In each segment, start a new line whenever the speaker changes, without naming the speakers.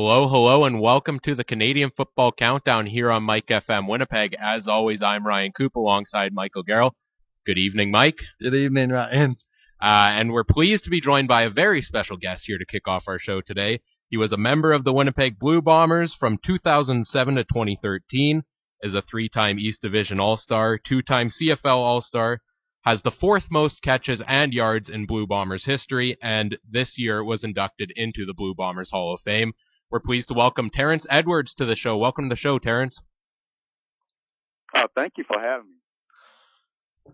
Hello, hello, and welcome to the Canadian Football Countdown here on Mike FM Winnipeg. As always, I'm Ryan Coop alongside Michael Garrell. Good evening, Mike.
Good evening, Ryan.
Uh, and we're pleased to be joined by a very special guest here to kick off our show today. He was a member of the Winnipeg Blue Bombers from 2007 to 2013, is a three-time East Division All-Star, two-time CFL All-Star, has the fourth most catches and yards in Blue Bombers history, and this year was inducted into the Blue Bombers Hall of Fame. We're pleased to welcome Terrence Edwards to the show. Welcome to the show, Terrence.
Uh, thank you for having me.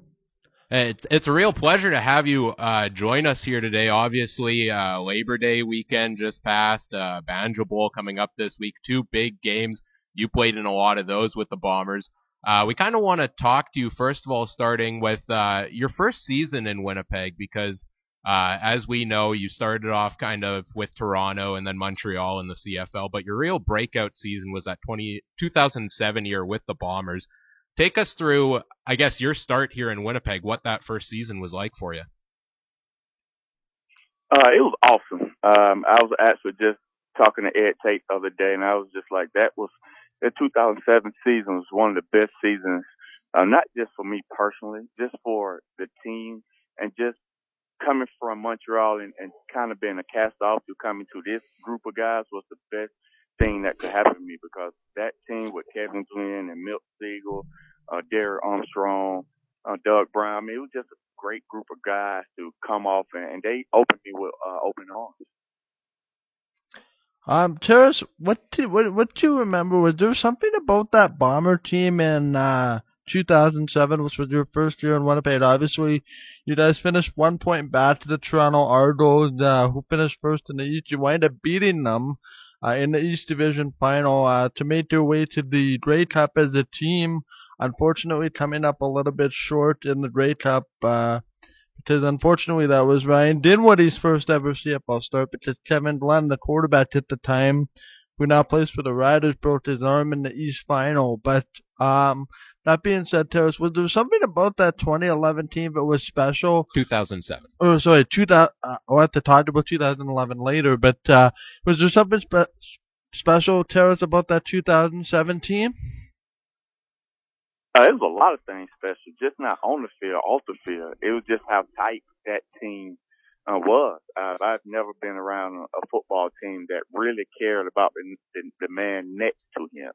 It's, it's a real pleasure to have you uh, join us here today. Obviously, uh, Labor Day weekend just passed, uh, Banjo Bowl coming up this week, two big games. You played in a lot of those with the Bombers. Uh, we kind of want to talk to you, first of all, starting with uh, your first season in Winnipeg, because uh, as we know, you started off kind of with Toronto and then Montreal in the CFL, but your real breakout season was that 20, 2007 year with the Bombers. Take us through, I guess, your start here in Winnipeg, what that first season was like for you.
Uh, it was awesome. Um, I was actually just talking to Ed Tate the other day, and I was just like, that was the 2007 season was one of the best seasons, uh, not just for me personally, just for the team, and just coming from Montreal and, and kind of being a cast off to coming to this group of guys was the best thing that could happen to me because that team with Kevin Glenn and Milt Stegall, uh, Derek Armstrong, uh, Doug Brown, I mean, it was just a great group of guys to come off and, and they opened me with uh, open arms.
Um, Terrence, what do, what what do you remember? Was there something about that bomber team in uh 2007, which was your first year in Winnipeg? Obviously, you guys finished one point back to the Toronto Argos, uh, who finished first in the East. You wind up beating them uh, in the East Division final uh, to make their way to the Grey Cup as a team. Unfortunately, coming up a little bit short in the Grey Cup. Uh, because unfortunately that was Ryan Dinwiddie's first ever CFL start because Kevin Glenn, the quarterback at the time, who now plays for the Riders, broke his arm in the East Final. But um, that being said, Terrence, was there something about that 2011 team that was special?
2007.
Oh, sorry, 2000. Uh, I'll have to talk about 2011 later. But uh, was there something spe- special, Terrence, about that 2007 team?
Uh, it was a lot of things special, just not on the field, off the field. It was just how tight that team uh, was. Uh, I've never been around a, a football team that really cared about the, the, the man next to him.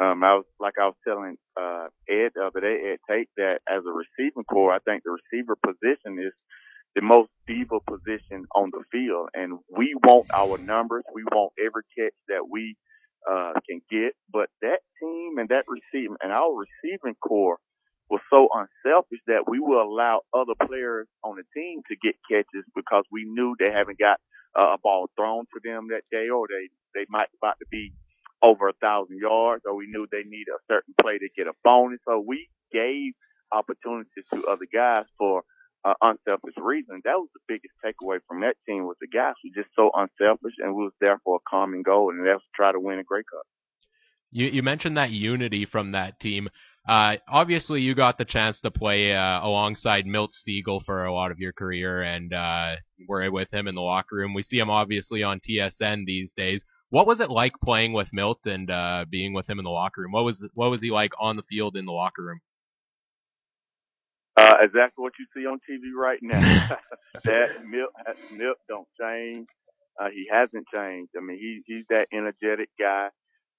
Um, I was like I was telling uh, Ed the other day, Ed Tate, that as a receiving corps, I think the receiver position is the most diva position on the field, and we want our numbers. We want every catch that we uh, can get. But that team and that receiving and our receiving corps was so unselfish that we will allow other players on the team to get catches because we knew they haven't got uh, a ball thrown to them that day or they, they might about to be over a thousand yards or we knew they need a certain play to get a bonus. So we gave opportunities to other guys for uh, unselfish reason. That was the biggest takeaway from that team was the guys were just so unselfish and we was there for a common goal and that was to try to win a Grey Cup.
You, you mentioned that unity from that team. Uh, obviously, you got the chance to play uh, alongside Milt Stegall for a lot of your career, and uh, were with him in the locker room. We see him obviously on TSN these days. What was it like playing with Milt and uh, being with him in the locker room? What was what was he like on the field in the locker room?
Uh, exactly what you see on TV right now. that Milt, Milt don't change. Uh, he hasn't changed. I mean, he he's that energetic guy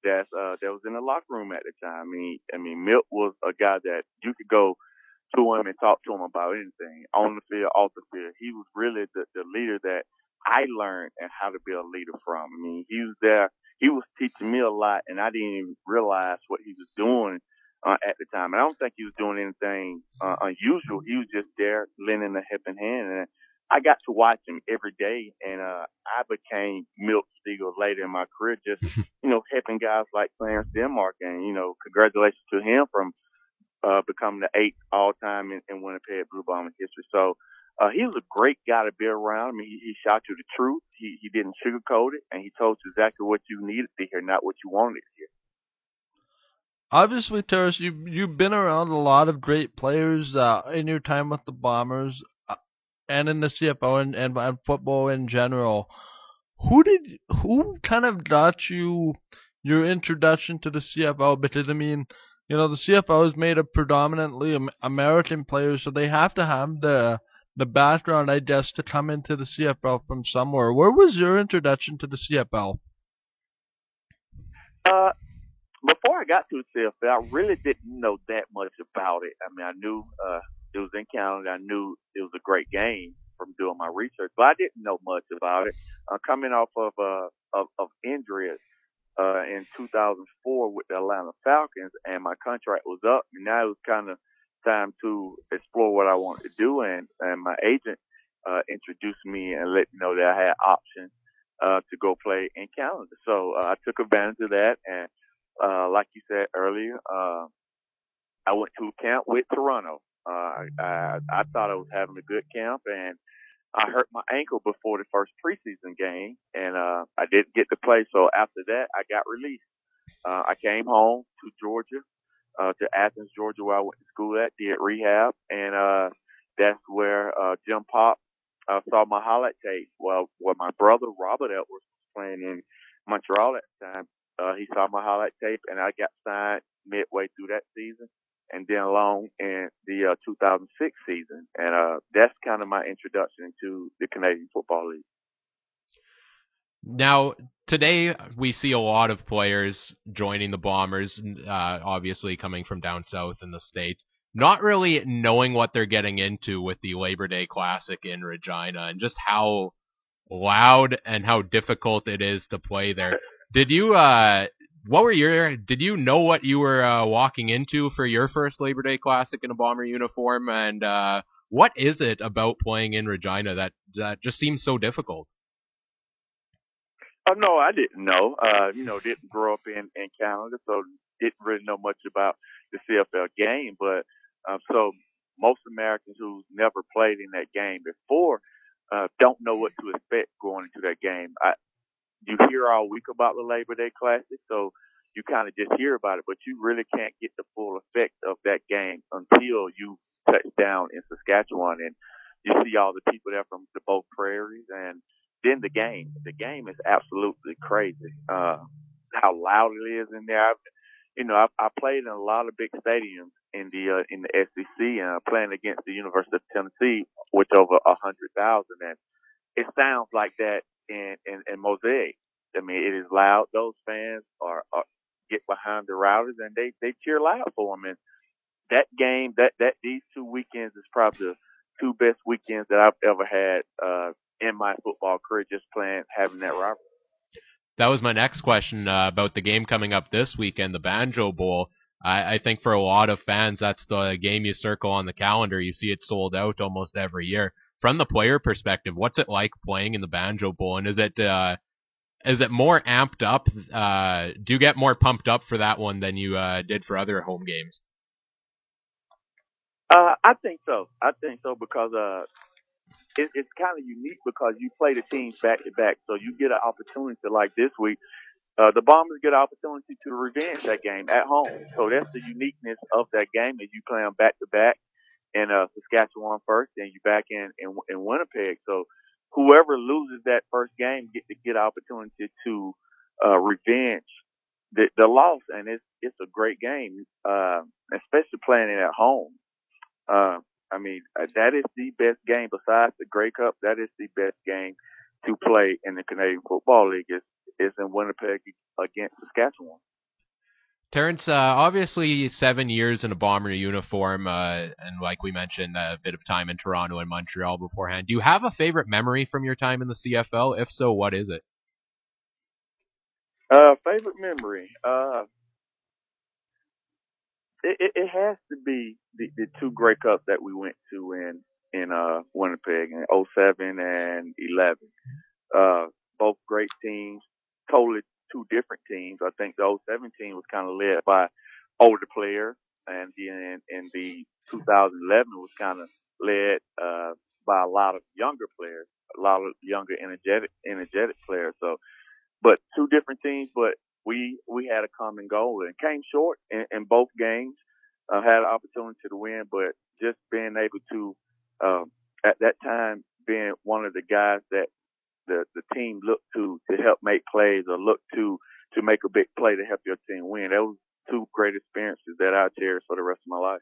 that's uh that was in the locker room at the time. I mean, I mean, Milt was a guy that you could go to him and talk to him about anything on the field, off the field. He was really the the leader that I learned and how to be a leader from. I mean, he was there. He was teaching me a lot, and I didn't even realize what he was doing uh, at the time. And I don't think he was doing anything uh, unusual. He was just there lending a helping hand, and I got to watch him every day, and uh, I became Milt Stegall later in my career, just you know, helping guys like Clarence Denmark, and you know, congratulations to him from uh, becoming the eighth all-time in, in Winnipeg Blue Bomber history. So uh, he was a great guy to be around. I mean, he, he shot you the truth. He he didn't sugarcoat it, and he told you exactly what you needed to hear, not what you wanted to hear.
Obviously, Terrence, you you've been around a lot of great players uh, in your time with the Bombers uh, and in the CFL and, and, and football in general. Who did who kind of got you your introduction to the CFL? Because I mean, you know, the CFL is made of predominantly American players, so they have to have the the background, I guess, to come into the CFL from somewhere. Where was your introduction to the CFL?
Uh, before I got to the CFL, I really didn't know that much about it. I mean, I knew uh, it was in Canada. I knew it was a great game from doing my research, but I didn't know much about it. Uh, coming off of uh, of, of injury uh, in 2004 with the Atlanta Falcons, and my contract was up, and now it was kind of time to explore what I wanted to do. And, and my agent, uh, introduced me and let me know that I had options, uh, to go play in Canada. So, uh, I took advantage of that. And, uh, like you said earlier, uh, I went to camp with Toronto. Uh, I, I thought I was having a good camp and I hurt my ankle before the first preseason game and, uh, I didn't get to play. So after that, I got released. Uh, I came home to Georgia uh, to Athens, Georgia, where I went to school at, did rehab, and uh, that's where uh, Jim Popp uh, saw my highlight tape. Well, where my brother Robert Edwards was playing in Montreal at the time, uh, he saw my highlight tape, and I got signed midway through that season, and then along in the uh, 2006 season, and uh, that's kind of my introduction to the Canadian Football League.
Now, today we see a lot of players joining the Bombers, uh, obviously coming from down south in the States, not really knowing what they're getting into with the Labor Day Classic in Regina and just how loud and how difficult it is to play there. Did you, uh, what were your, did you know what you were uh, walking into for your first Labor Day Classic in a Bomber uniform? And uh, what is it about playing in Regina that, that just seems so difficult?
Oh no, I didn't know. Uh, you know, didn't grow up in in Canada, so didn't really know much about the CFL game. But um, so most Americans who've never played in that game before uh, don't know what to expect going into that game. I, you hear all week about the Labor Day Classic, so you kind of just hear about it, but you really can't get the full effect of that game until you touch down in Saskatchewan and you see all the people there from the both prairies and then the game. The game is absolutely crazy. Uh, how loud it is in there. I've, you know, I, I played in a lot of big stadiums in the uh, in the SEC, uh, playing against the University of Tennessee, which over a hundred thousand, and it sounds like that in, in in Mosaic. I mean, it is loud. Those fans are, are get behind the Roughers, and they they cheer loud for them. And that game, that that these two weekends is probably the two best weekends that I've ever had uh, in my football career just playing, having that rivalry.
That was my next question uh, about the game coming up this weekend, the Banjo Bowl. I, I think for a lot of fans, that's the game you circle on the calendar. You see it sold out almost every year. From the player perspective, what's it like playing in the Banjo Bowl, and is it uh, is it more amped up? Uh, do you get more pumped up for that one than you uh, did for other home games?
Uh, I think so. I think so because uh, it, it's kind of unique because you play the teams back to back, so you get an opportunity like this week. Uh, the Bombers get an opportunity to revenge that game at home. So that's the uniqueness of that game is you play them back to back in uh, Saskatchewan first, and you back in, in in Winnipeg. So whoever loses that first game get to get an opportunity to uh, revenge the, the loss, and it's it's a great game, uh, especially playing it at home. Uh, I mean, uh, that is the best game besides the Grey Cup. That is the best game to play in the Canadian Football League. Is is in Winnipeg against Saskatchewan.
Terrence, uh, obviously seven years in a Bomber uniform, uh, and like we mentioned, a bit of time in Toronto and Montreal beforehand. Do you have a favorite memory from your time in the CFL? If so, what is it?
Uh, favorite memory. It, it, it has to be the, the two Grey Cups that we went to in in uh Winnipeg in 07 and 11. Uh, both great teams, totally two different teams. I think the 07 team was kind of led by older players, and then in the 2011 was kind of led uh, by a lot of younger players, a lot of younger energetic energetic players. So, but two different teams, but we we had a common goal and came short in, in both games. Uh, had an opportunity to win, but just being able to um, at that time being one of the guys that the the team looked to to help make plays or look to to make a big play to help your team win. That was two great experiences that I cherish for the rest of my life.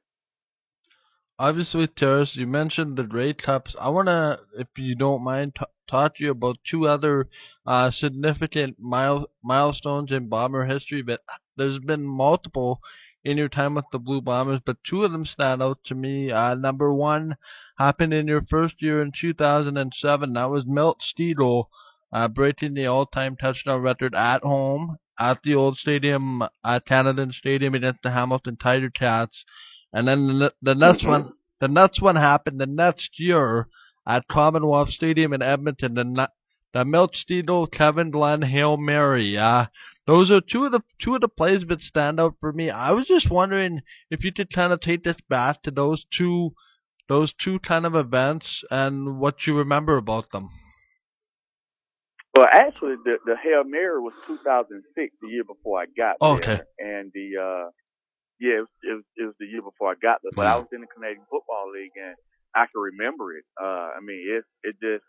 Obviously, Terrence, you mentioned the Grey Cups. I want to, if you don't mind, t- talk to you about two other uh, significant mile- milestones in Bomber history, but there's been multiple in your time with the Blue Bombers, but two of them stand out to me. Uh, number one happened in your first year in 2007. That was Milt Stegall uh, breaking the all-time touchdown record at home at the old stadium, at Canada Stadium against the Hamilton Tiger Cats. And then the, the next one, the next one happened the next year at Commonwealth Stadium in Edmonton. The, the Milt Stegall, Kevin Glenn Hail Mary. Uh, those are two of the two of the plays that stand out for me. I was just wondering if you could kind of take this back to those two those two kind of events and what you remember about them.
Well, actually, the the Hail Mary was 2006, the year before I got
Oh,
there,
okay.
and the uh, yeah, it was, it was it was the year before I got there. But I was in the Canadian Football League, and I can remember it. Uh, I mean, it it just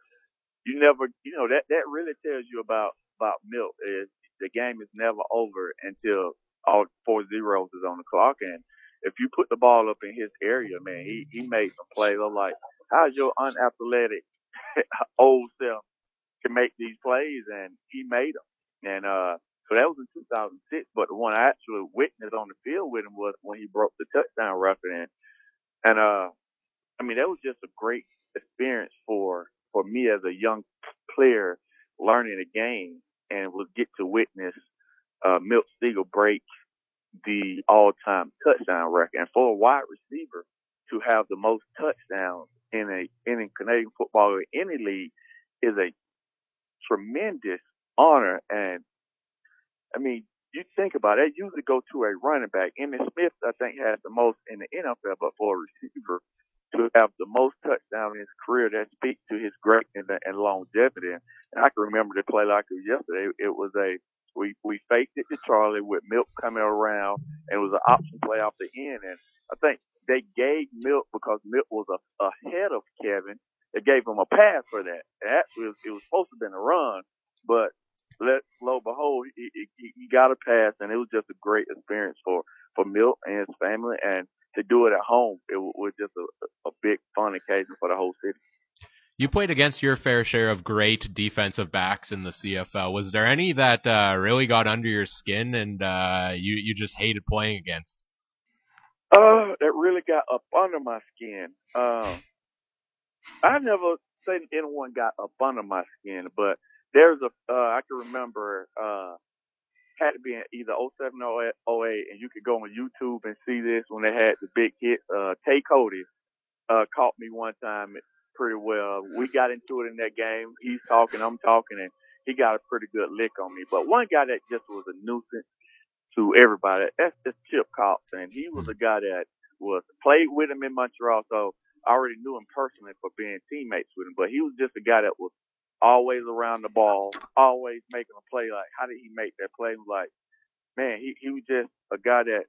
you never you know that that really tells you about about Milt is the game is never over until all four zeros is on the clock, and if you put the ball up in his area, man, he he made some plays. I'm like, how's your unathletic old self can make these plays, and he made them. And uh, so that was in 2006. But the one I actually witnessed on the field with him was when he broke the touchdown record. And and uh, I mean that was just a great experience for for me as a young player learning the game, and was get to witness uh, Milt Stegall break the all-time touchdown record. And for a wide receiver to have the most touchdowns in a in Canadian football or any league is a tremendous honor. And I mean, you think about it, it usually go to a running back. Emmitt Smith, I think, has the most in the NFL, but for a receiver to have the most touchdown in his career, that speaks to his greatness and longevity. And I can remember the play like it was yesterday. It was a we we faked it to Charlie with Milt coming around, and it was an option play off the end. And I think they gave Milt because Milt was a, ahead of Kevin. They gave him a pass for that. And actually, it was, it was supposed to have been a run, but he, he, he got a pass, and it was just a great experience for for Milt and his family, and to do it at home, it was just a, a big fun occasion for the whole city.
You played against your fair share of great defensive backs in the CFL. Was there any that uh, really got under your skin and uh, you you just hated playing against?
Uh, that really got up under my skin. Um, I never say anyone got up under my skin, but there's a uh, I can remember uh had to be in either 07 or 08, and you could go on YouTube and see this when they had the big hit. Uh, Tay Cody uh caught me one time pretty well. We got into it in that game. He's talking, I'm talking, and he got a pretty good lick on me. But one guy that just was a nuisance to everybody, that's just Chip Cox, and he was a guy that was played with him in Montreal, so I already knew him personally for being teammates with him. But he was just a guy that was always around the ball, always making a play. Like, how did he make that play? Like, man, he he was just a guy that,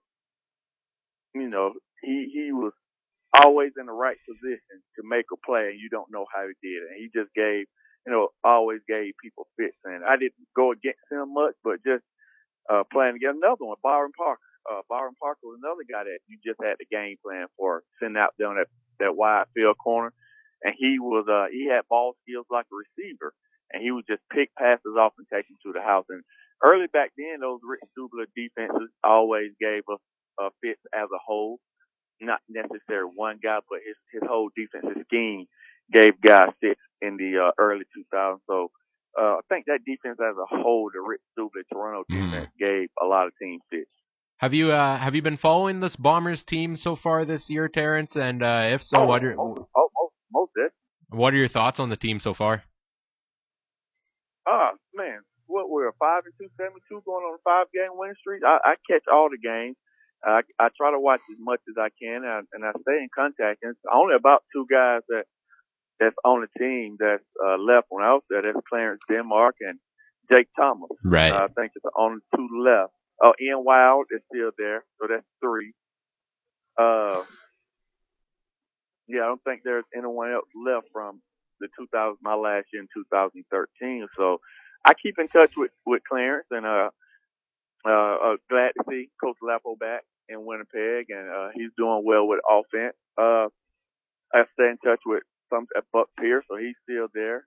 you know, he he was always in the right position to make a play, and you don't know how he did. And he just gave, you know, always gave people fits. And I didn't go against him much, but just uh playing against another one, Byron Parker. Uh, Byron Parker was another guy that you just had the game plan for, sitting out on that that wide field corner and he was uh he had ball skills like a receiver, and he would just pick passes off and take them to the house. And early back then, those Rick Stubler defenses always gave us uh, fits as a whole, not necessarily one guy, but his his whole defensive scheme gave guys fits in the uh, early 2000s. So. Uh, I think that defense as a whole, the Rick Stubler Toronto defense, gave a lot of teams fits.
Have you uh, have you been following this Bombers team so far this year, Terrence? And uh, if so,
oh,
what are
oh, oh,
What are your thoughts on the team so far?
Oh man, what we're five and two, seven two, going on a five game winning streak. I, I catch all the games. I, I try to watch as much as I can, and I, and I stay in contact. And it's only about two guys that that's on the team that's uh, left when I was there. That's Clarence Denmark and Jake Thomas.
Right.
Uh, I think it's the only two left. Oh, Ian Wild is still there, so that's three. Uh, yeah, I don't think there's anyone else left from the 2000, my last year in 2013. So I keep in touch with, with Clarence and, uh, uh, uh, glad to see Coach Lapo back in Winnipeg and, uh, he's doing well with offense. Uh, I stay in touch with some at Buck Pierce, so he's still there.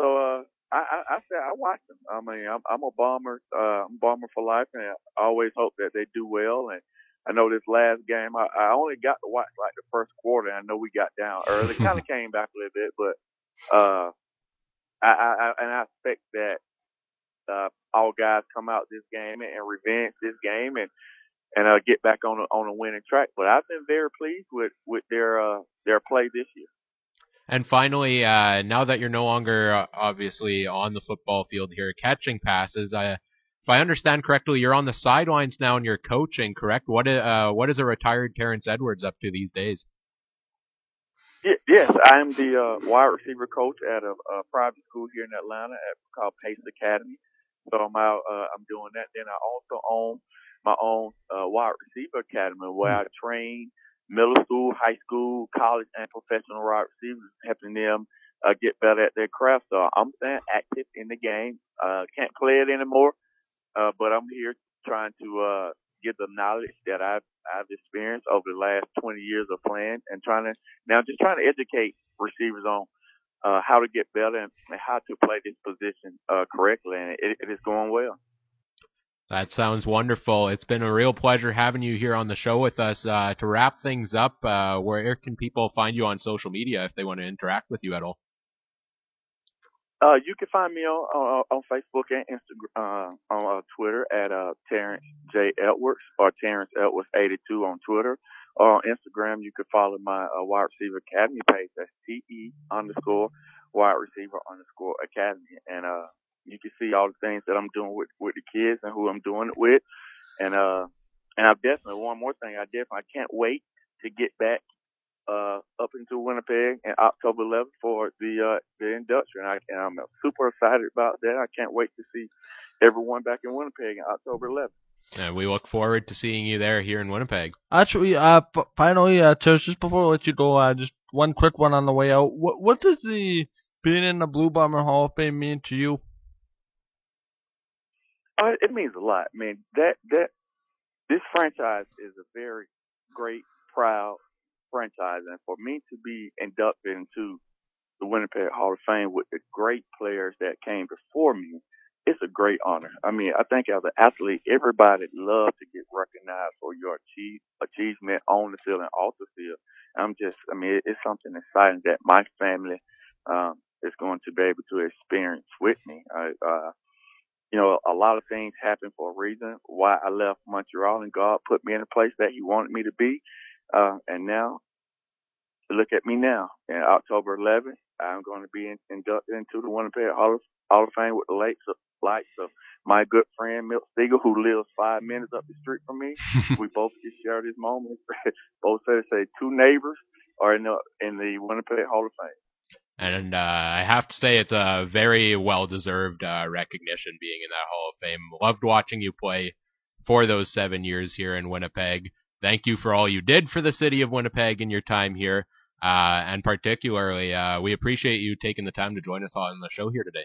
So, uh, I, I, I said I watch them. I mean, I'm, I'm a bomber, uh, I'm a bomber for life, and I always hope that they do well. And I know this last game, I, I only got to watch like the first quarter. I know we got down early, kind of came back a little bit, but uh, I, I, and I expect that uh, all guys come out this game and, and revenge this game and and uh, get back on a, on a winning track. But I've been very pleased with with their uh, their play this year.
And finally, uh, now that you're no longer uh, obviously on the football field here catching passes, I, if I understand correctly, you're on the sidelines now and you're coaching, correct? What uh, what is a retired Terrence Edwards up to these days?
Yes, I am the uh, wide receiver coach at a, a private school here in Atlanta at, called Pace Academy. So I'm out, uh, I'm doing that. Then I also own my own uh, wide receiver academy where I train middle school, high school, college, and professional wide receivers, helping them uh, get better at their craft. So I'm staying active in the game. Uh, can't play it anymore, uh, but I'm here trying to uh, get the knowledge that I've I've experienced over the last 20 years of playing, and trying to now just trying to educate receivers on uh, how to get better and, and how to play this position uh, correctly, and it, it is going well.
That sounds wonderful. It's been a real pleasure having you here on the show with us. Uh, to wrap things up, uh, where can people find you on social media if they want to interact with you at all?
Uh, you can find me on on, on Facebook and Instagram, uh, on uh, Twitter at uh, Terrence J Edwards or Terrence Edwards eighty two on Twitter. Or on Instagram, you can follow my uh, wide receiver academy page. That's T E underscore wide receiver underscore academy, and uh, you can see all the things that I'm doing with with the kids and who I'm doing it with, and uh, and I definitely one more thing. I definitely I can't wait to get back uh, up into Winnipeg in October 11th for the uh, the induction. I, and I'm super excited about that. I can't wait to see everyone back in Winnipeg in October 11th.
And we look forward to seeing you there here in Winnipeg.
Actually, uh, finally, uh, just before I let you go, uh, just one quick one on the way out. What what does the being in the Blue Bomber Hall of Fame mean to you?
Uh, it means a lot. I mean that that this franchise is a very great, proud franchise, and for me to be inducted into the Winnipeg Hall of Fame with the great players that came before me, it's a great honor. I mean, I think as an athlete, everybody loves to get recognized for your achieve, achievement on the field and off the field. I'm just, I mean, it's something exciting that my family um, is going to be able to experience with me. I, uh, you know, a lot of things happen for a reason. Why I left Montreal and God put me in a place that He wanted me to be. Uh, and now, look at me now. In October 11th, I'm going to be in, inducted into the Winnipeg Hall of, Hall of Fame with the lights of, lights of my good friend Milt Stegall, who lives five minutes up the street from me. we both just share this moment. both say, say two neighbors are in the in the Winnipeg Hall of Fame.
And uh, I have to say, it's a very well deserved uh, recognition being in that Hall of Fame. Loved watching you play for those seven years here in Winnipeg. Thank you for all you did for the city of Winnipeg in your time here. Uh, and particularly, uh, we appreciate you taking the time to join us on the show here today.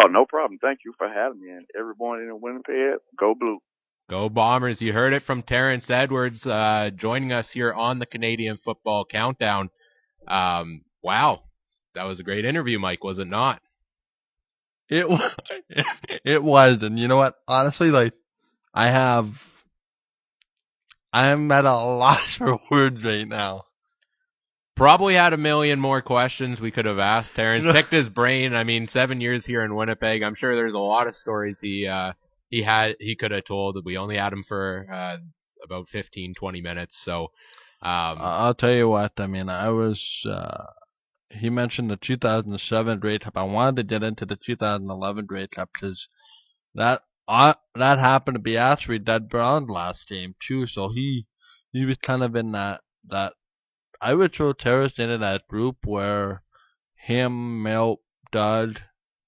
Oh, no problem. Thank you for having me. And everyone in Winnipeg, go blue.
Go Bombers. You heard it from Terrence Edwards uh, joining us here on the Canadian Football Countdown. Um, wow. That was a great interview, Mike, was it not?
It was, it was, and you know what? Honestly, like, I have, I'm at a loss for words right now.
Probably had a million more questions we could have asked Terrence. Picked his brain. I mean, seven years here in Winnipeg. I'm sure there's a lot of stories he uh, he had he could have told. We only had him for uh, about 15, 20 minutes. So um,
I'll tell you what. I mean, I was uh, he mentioned the 2007 Grey Cup. I wanted to get into the 2011 Grey Cup because that uh, that happened to be actually Doug Brown last game too. So he he was kind of in that that I would throw Terrence into that group where him, Mel, Dud,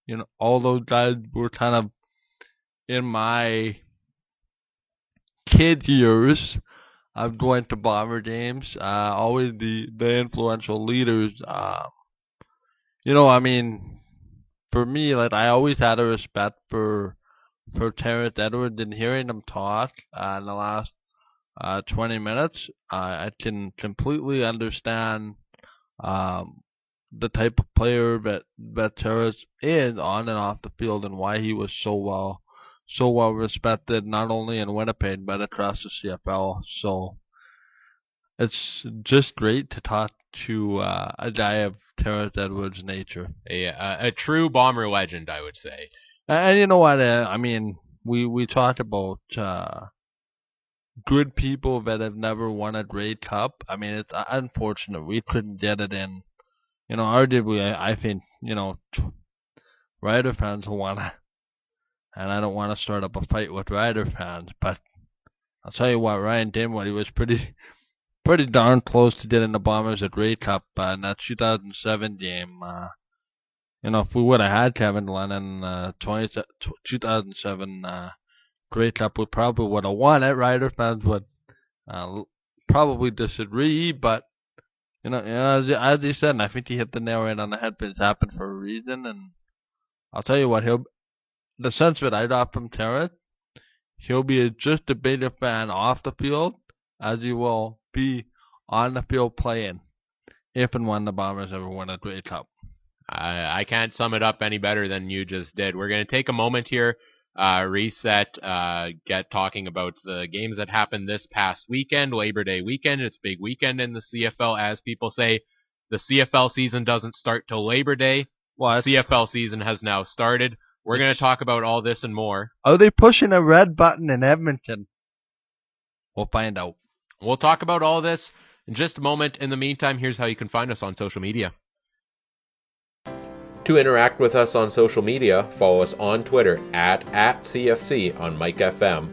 you know, all those guys were kind of in my kid years of going to bomber games. Uh, always the the influential leaders. Uh, you know, I mean, for me, like I always had a respect for for Terrence Edwards and hearing him talk uh, in the last uh, 20 minutes, uh, I can completely understand um, the type of player that that Terrence is on and off the field and why he was so well so well respected not only in Winnipeg but across the CFL. So it's just great to talk to uh, a guy of Terrence Edwards' nature.
A, a, a true bomber legend, I would say.
And you know what? Uh, I mean, we we talked about uh, good people that have never won a Grey Cup. I mean, it's unfortunate we couldn't get it in. You know, arguably, I, I think you know, Rider fans want to, and I don't want to start up a fight with Rider fans, but I'll tell you what, Ryan Dinwiddie was pretty, pretty darn close to getting the Bombers a Grey Cup uh, in that 2007 game. Uh, you know, if we would have had Kevin Lennon, uh, 20, 2007 uh, Grey Cup, we probably would have won it. Rider fans would uh, probably disagree, but you know, you know as, as you said, I think he hit the nail right on the head. But it's happened for a reason, and I'll tell you what, he'll the sense that I got from Terrence, he'll be just a bigger fan off the field as he will be on the field playing if and when the Bombers ever win a Grey Cup.
I, I can't sum it up any better than you just did. We're going to take a moment here, uh, reset, uh, get talking about the games that happened this past weekend, Labor Day weekend. It's big weekend in the CFL, as people say. The CFL season doesn't start till Labor Day.
Well,
CFL season has now started. We're going to talk about all this and more.
Are they pushing a red button in Edmonton? We'll find out.
We'll talk about all this in just a moment. In the meantime, here's how you can find us on social media. To interact with us on social media, follow us on Twitter at, at CFC on Mike FM.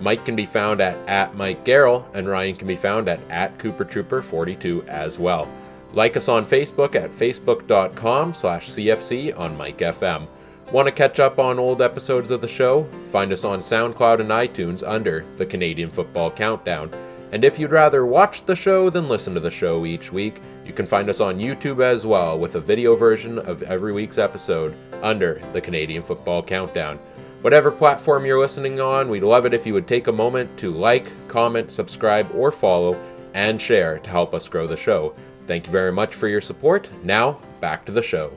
Mike can be found at, at Mike Garrell, and Ryan can be found at, at Cooper Trooper 42 as well. Like us on Facebook at facebook.com slash CFC on Mike FM. Want to catch up on old episodes of the show? Find us on SoundCloud and iTunes under the Canadian Football Countdown. And if you'd rather watch the show than listen to the show each week, you can find us on YouTube as well with a video version of every week's episode under the Canadian Football Countdown. Whatever platform you're listening on, we'd love it if you would take a moment to like, comment, subscribe, or follow, and share to help us grow the show. Thank you very much for your support. Now, back to the show.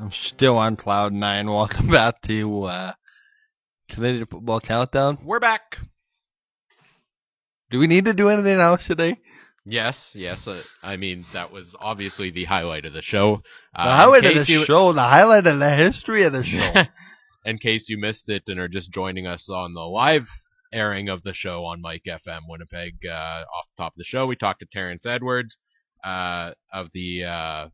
I'm still on cloud nine. Welcome back to uh, Canadian Football Countdown.
We're back.
Do we need to do anything else today?
Yes, yes. Uh, I mean, that was obviously the highlight of the show.
Uh, the highlight of the you... show, the highlight of the history of the show.
in case you missed it and are just joining us on the live airing of the show on Mike FM Winnipeg, uh, off the top of the show, we talked to Terrence Edwards uh, of the uh,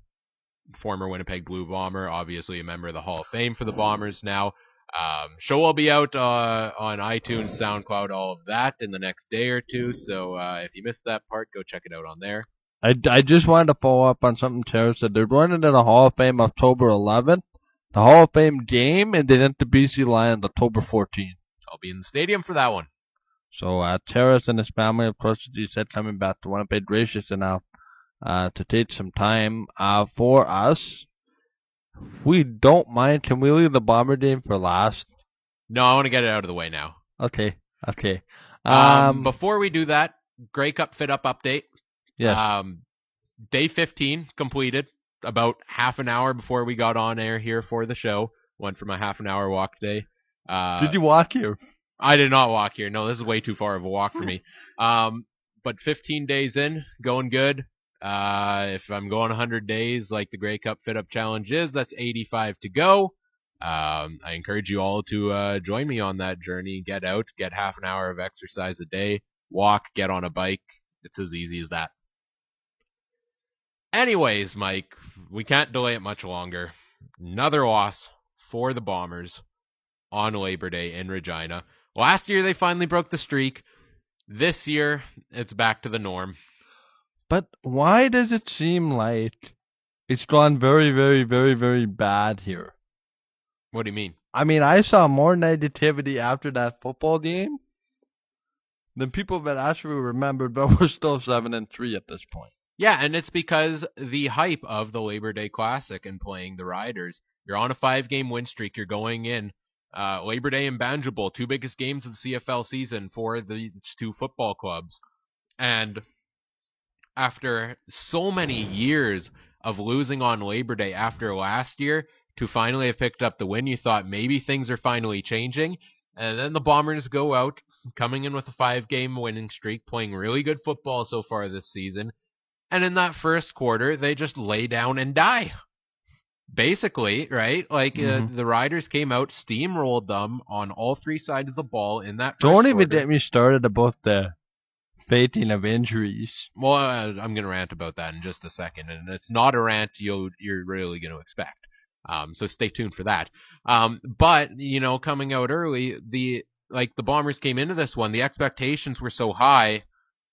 former Winnipeg Blue Bomber, obviously a member of the Hall of Fame for the Bombers now. Um, show will be out uh, on iTunes, SoundCloud, all of that in the next day or two. So uh, if you missed that part, go check it out on there.
I, I just wanted to follow up on something Tara said. They're running in the Hall of Fame October 11th. The Hall of Fame game, and then at the BC Lions October 14th.
I'll be in the stadium for that one.
So uh, Terrence and his family, of course, as you said, coming back to Winnipeg, gracious enough uh, to take some time uh, for us we don't mind, can we leave the bomber game for last?
No, I want to get it out of the way now.
Okay. Okay.
Um, um before we do that, Grey Cup fit up update.
Yeah.
Um, day 15 completed about half an hour before we got on air here for the show. Went for my half an hour walk day. Uh,
did you walk here?
I did not walk here. No, this is way too far of a walk for me. Um, but 15 days in, going good. Uh, if I'm going 100 days like the Grey Cup Fit Up Challenge is, that's 85 to go. Um, I encourage you all to uh, join me on that journey. Get out, get half an hour of exercise a day, walk, get on a bike. It's as easy as that. Anyways, Mike, we can't delay it much longer. Another loss for the Bombers on Labor Day in Regina. Last year they finally broke the streak. This year it's back to the norm.
But why does it seem like it's gone very, very, very, very bad here?
What do you mean?
I mean, I saw more negativity after that football game than people that actually remembered, but we're still seven and three at this point.
Yeah, and it's because the hype of the Labor Day Classic and playing the Riders. You're on a five game win streak. You're going in uh, Labor Day and Banjo Bowl, two biggest games of the CFL season for these two football clubs. And after so many years of losing on Labor Day after last year, to finally have picked up the win, you thought maybe things are finally changing. And then the Bombers go out, coming in with a five game winning streak, playing really good football so far this season. And in that first quarter, they just lay down and die. Basically, right? Like
Mhm.
uh, the Riders came out, steamrolled them on all three sides of the ball in that. First
Don't even
quarter.
get me started about the fating of injuries.
Well, I'm going to rant about that in just a second, and it's not a rant you you're really going to expect. Um, so stay tuned for that. Um, but you know, coming out early, the like the Bombers came into this one, the expectations were so high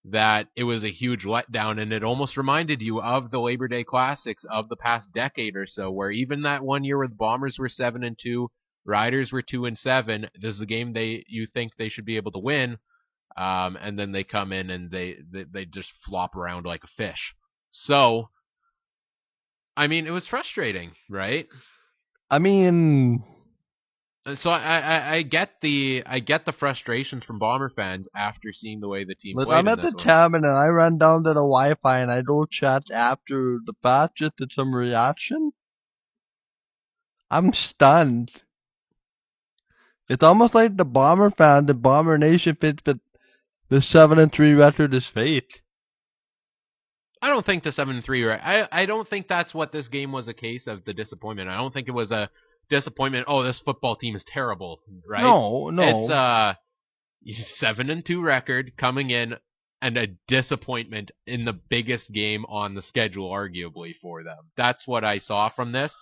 that it was a huge letdown, and it almost reminded you of the Labor Day Classics of the past decade or so, where even that one year where the Bombers were seven and two, Riders were two and seven. This is a game they you think they should be able to win um, and then they come in and they, they they just flop around like a fish. So, I mean, it was frustrating, right?
I mean,
So I, I I get the I get the frustrations from Bomber fans after seeing the way the team played.
I'm at the
one.
cabin and I run down to the Wi-Fi and I go chat after the fact just some reaction. I'm stunned. It's almost like the Bomber fan, the Bomber Nation fits that the seven and three record is fake.
I don't think the seven and three right. I I don't think that's what this game was a case of the disappointment. I don't think it was a disappointment. Oh, this football team is terrible, right?
No, no.
It's uh seven and two record coming in and a disappointment in the biggest game on the schedule, arguably for them. That's what I saw from this,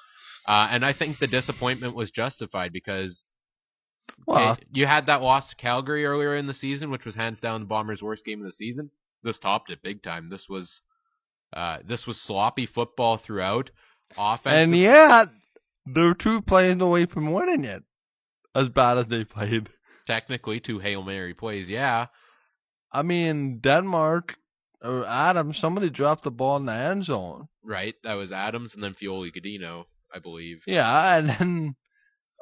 uh, and I think the disappointment was justified because
well,
you had that loss to Calgary earlier in the season, which was hands down the Bombers' worst game of the season. This topped it big time. This was uh, this was sloppy football throughout. Offense
and yet they're two plays away from winning it. As bad as they played.
technically two hail mary plays. Yeah,
I mean, Denmark or Adams, somebody dropped the ball in the end zone.
right. That was Adams and then Fioli Gadino, I believe.
Yeah, and then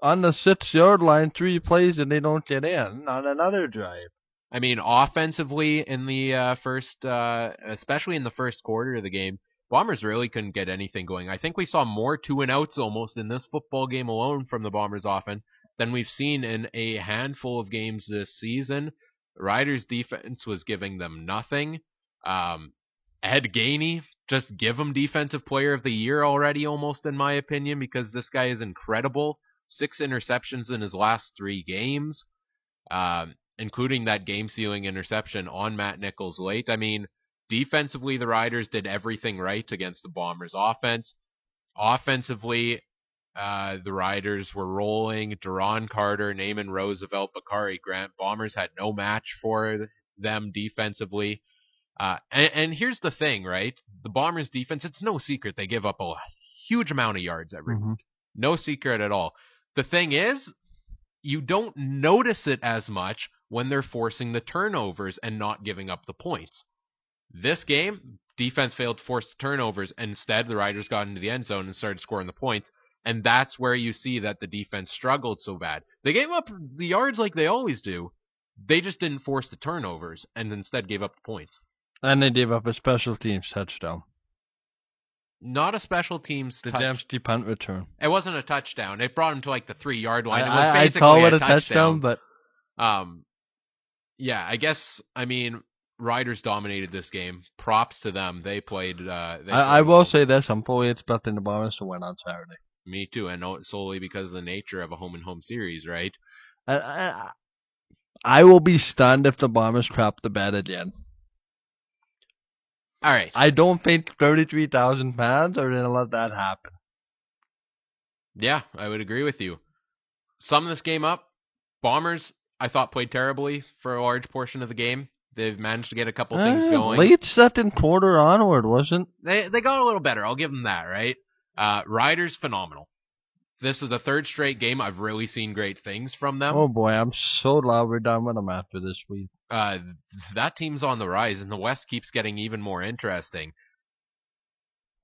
on the six yard line, three plays and they don't get in on another drive.
I mean, offensively in the uh, first, uh, especially in the first quarter of the game, Bombers really couldn't get anything going. I think we saw more two and outs almost in this football game alone from the Bombers offense than we've seen in a handful of games this season. Riders defense was giving them nothing. Um, Ed Gainey, just give him defensive player of the year already almost in my opinion because this guy is incredible. Six interceptions in his last three games. Um, including that game sealing interception on Matt Nichols late. I mean, defensively, the Riders did everything right against the Bombers' offense. Offensively, uh, the Riders were rolling. Duron Carter, Naaman Roosevelt, Bakari Grant. Bombers had no match for them defensively. Uh, and, and here's the thing, right? The Bombers' defense, it's no secret they give up a huge amount of yards every
Mhm.
week. No secret at all. The thing is, you don't notice it as much when they're forcing the turnovers and not giving up the points. This game, defense failed to force the turnovers. Instead, the Riders got into the end zone and started scoring the points. And that's where you see that the defense struggled so bad. They gave up the yards like they always do. They just didn't force the turnovers and instead gave up the points.
And they gave up a special teams touchdown.
Not a special teams
The
touch.
Dempsey punt return.
It wasn't a touchdown. It brought him to like the three yard line.
I,
it was
I, I
basically
call it
a
a touchdown, but
Um, yeah, I guess I mean Riders dominated this game. Props to them. They played. Uh, they
I, I will
well.
say this: I'm fully expecting the Bombers to win on Saturday.
me too, and solely because of the nature of a home and home series, right?
I, I, I will be stunned if the Bombers crap the bed again.
All right.
I don't think 33,000 fans are going to let that happen.
Yeah, I would agree with you. Sum this game up. Bombers, I thought played terribly for a large portion of the game. They've managed to get a couple things
Eh,
going.
Late second quarter onward, wasn't?
They they got a little better. I'll give them that, right? Uh, Riders phenomenal. This is the third straight game I've really seen great things from them.
Oh boy, I'm so glad we're done with them after this week.
uh, that team's on the rise, and the West keeps getting even more interesting.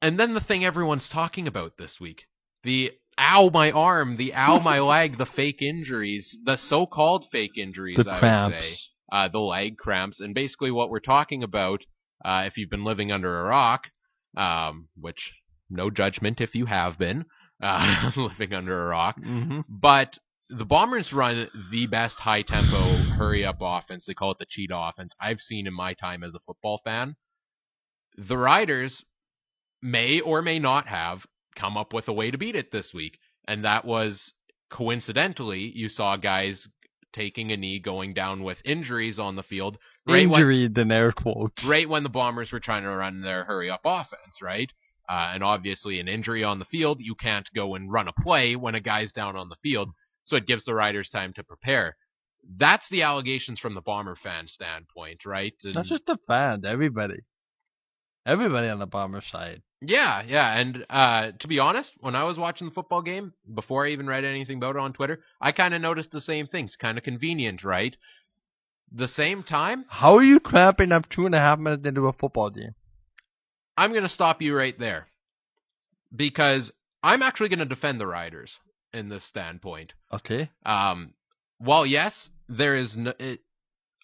And then the thing everyone's talking about this week the ow, my arm, the ow, my leg, the fake injuries, the so called fake injuries,
The
I
cramps.
would say. Uh, the leg cramps. And basically, what we're talking about, uh, if you've been living under a rock, um, which no judgment if you have been uh, living under a rock,
Mm-hmm.
but the Bombers run the best high tempo, hurry up offense. They call it the cheat offense I've seen in my time as a football fan. The Riders may or may not have come up with a way to beat it this week. And that was coincidentally, you saw guys taking a knee going down with injuries on the field. Right when,
Injury, the air quotes.
right when the Bombers were trying to run their hurry up offense, right? Uh, and obviously, an injury on the field, you can't go and run a play when a guy's down on the field. So it gives the Riders time to prepare. That's the allegations from the Bomber fan standpoint, right? And-
Not just the fans, everybody. Everybody on the bomber side.
Yeah, yeah, and uh, to be honest, when I was watching the football game, before I even read anything about it on Twitter, I kind of noticed the same things. Kind of convenient, right? The same time,
How are you cramping up two and a half minutes into a football game?
I'm going to stop you right there because I'm actually going to defend the Riders in this standpoint.
Okay.
Um, while yes, there is, no, it,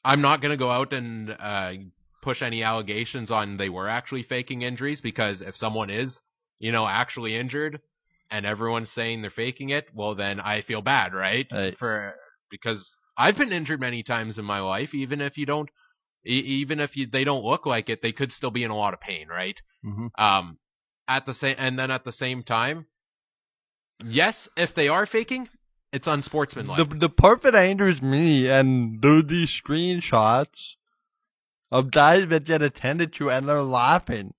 I'm not going to go out and uh, push any allegations on they were actually faking injuries because if someone is, you know, actually injured and everyone's saying they're faking it, well then I feel bad, right?
Right.
For because I've been injured many times in my life, even if you don't, e- even if you, they don't look like it, they could still be in a lot of pain, right?
Mm-hmm.
Um, at the same, and then at the same time, yes, if they are faking, it's unsportsmanlike.
The the part that angers me and do these screenshots of guys that get attended to and they're laughing.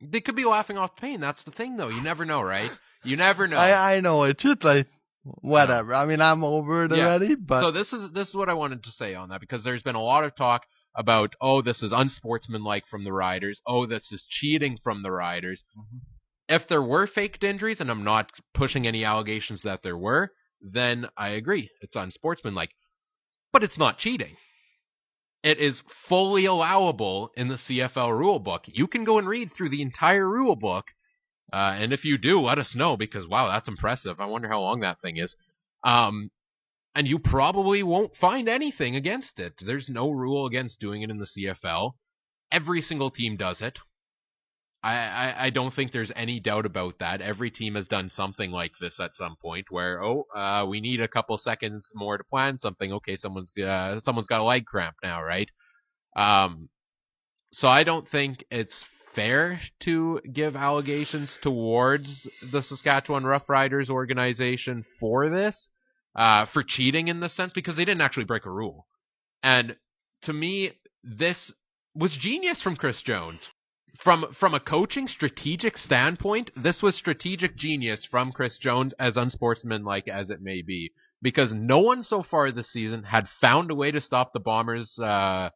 They could be laughing off pain. That's the thing, though. You never know, right? You never know.
I I know it's just like whatever. I mean I'm over it
Yeah.
already, but
so this is this is what I wanted to say on that because there's been a lot of talk about oh this is unsportsmanlike from the riders, oh this is cheating from the riders.
Mm-hmm.
If there were faked injuries, and I'm not pushing any allegations that there were, then I agree it's unsportsmanlike, but it's not cheating. It is fully allowable in the CFL rule book. You can go and read through the entire rule book, uh, and if you do, let us know because wow, that's impressive. I wonder how long that thing is. Um, and you probably won't find anything against it. There's no rule against doing it in the CFL. Every single team does it. I, I, I don't think there's any doubt about that. Every team has done something like this at some point where, oh, uh, we need a couple seconds more to plan something. Okay, someone's uh, someone's got a leg cramp now, right? Um, so I don't think it's fair to give allegations towards the Saskatchewan Roughriders organization for this uh, for cheating in this sense because they didn't actually break a rule. And to me, this was genius from Chris Jones. From from a coaching strategic standpoint, this was strategic genius from Chris Jones, as unsportsmanlike as it may be, because no one so far this season had found a way to stop the Bombers' uh,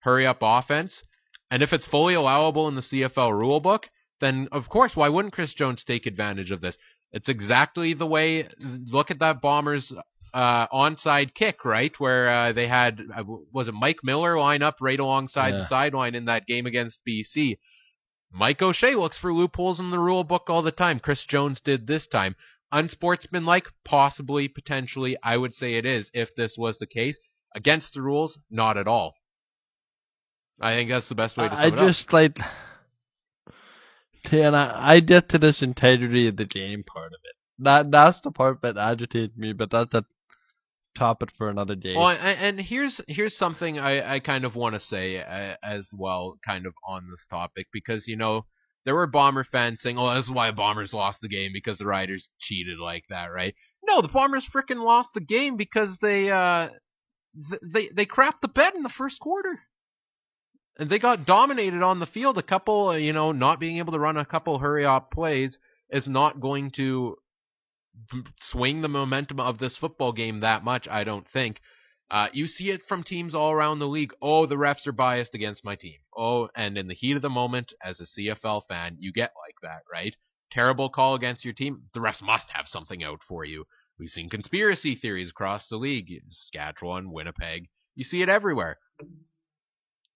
hurry up offense. And if it's fully allowable in the CFL rulebook, then of course, why wouldn't Chris Jones take advantage of this? It's exactly the way. Look at that Bombers uh, onside kick, right? Where uh, they had uh, was it Mike Miller line up right alongside the sideline in that game against BC. Mike O'Shea looks for loopholes in the rule book all the time. Chris Jones did this time. Unsportsmanlike, possibly, potentially. I would say it is if this was the case. Against the rules, not at all. I think that's the best way to sum
I
it up.
just like and I, I get to this integrity of the game part of it. That that's the part that agitates me, but that's a topic for another day.
Well, and, here's here's something I, I kind of want to say uh, as well, kind of on this topic, because you know there were Bomber fans saying, "Oh, this is why Bombers lost the game because the Riders cheated like that," right? No, the Bombers freaking lost the game because they uh th- they they crapped the bed in the first quarter. And they got dominated on the field. A couple, uh, you know, not being able to run a couple hurry up plays is not going to swing the momentum of this football game that much. I don't think. Uh, you see it from teams all around the league. Oh, the refs are biased against my team. Oh, and in the heat of the moment, as a CFL fan, you get like that, right? Terrible call against your team. The refs must have something out for you. We've seen conspiracy theories across the league. Saskatchewan, Winnipeg. You see it everywhere.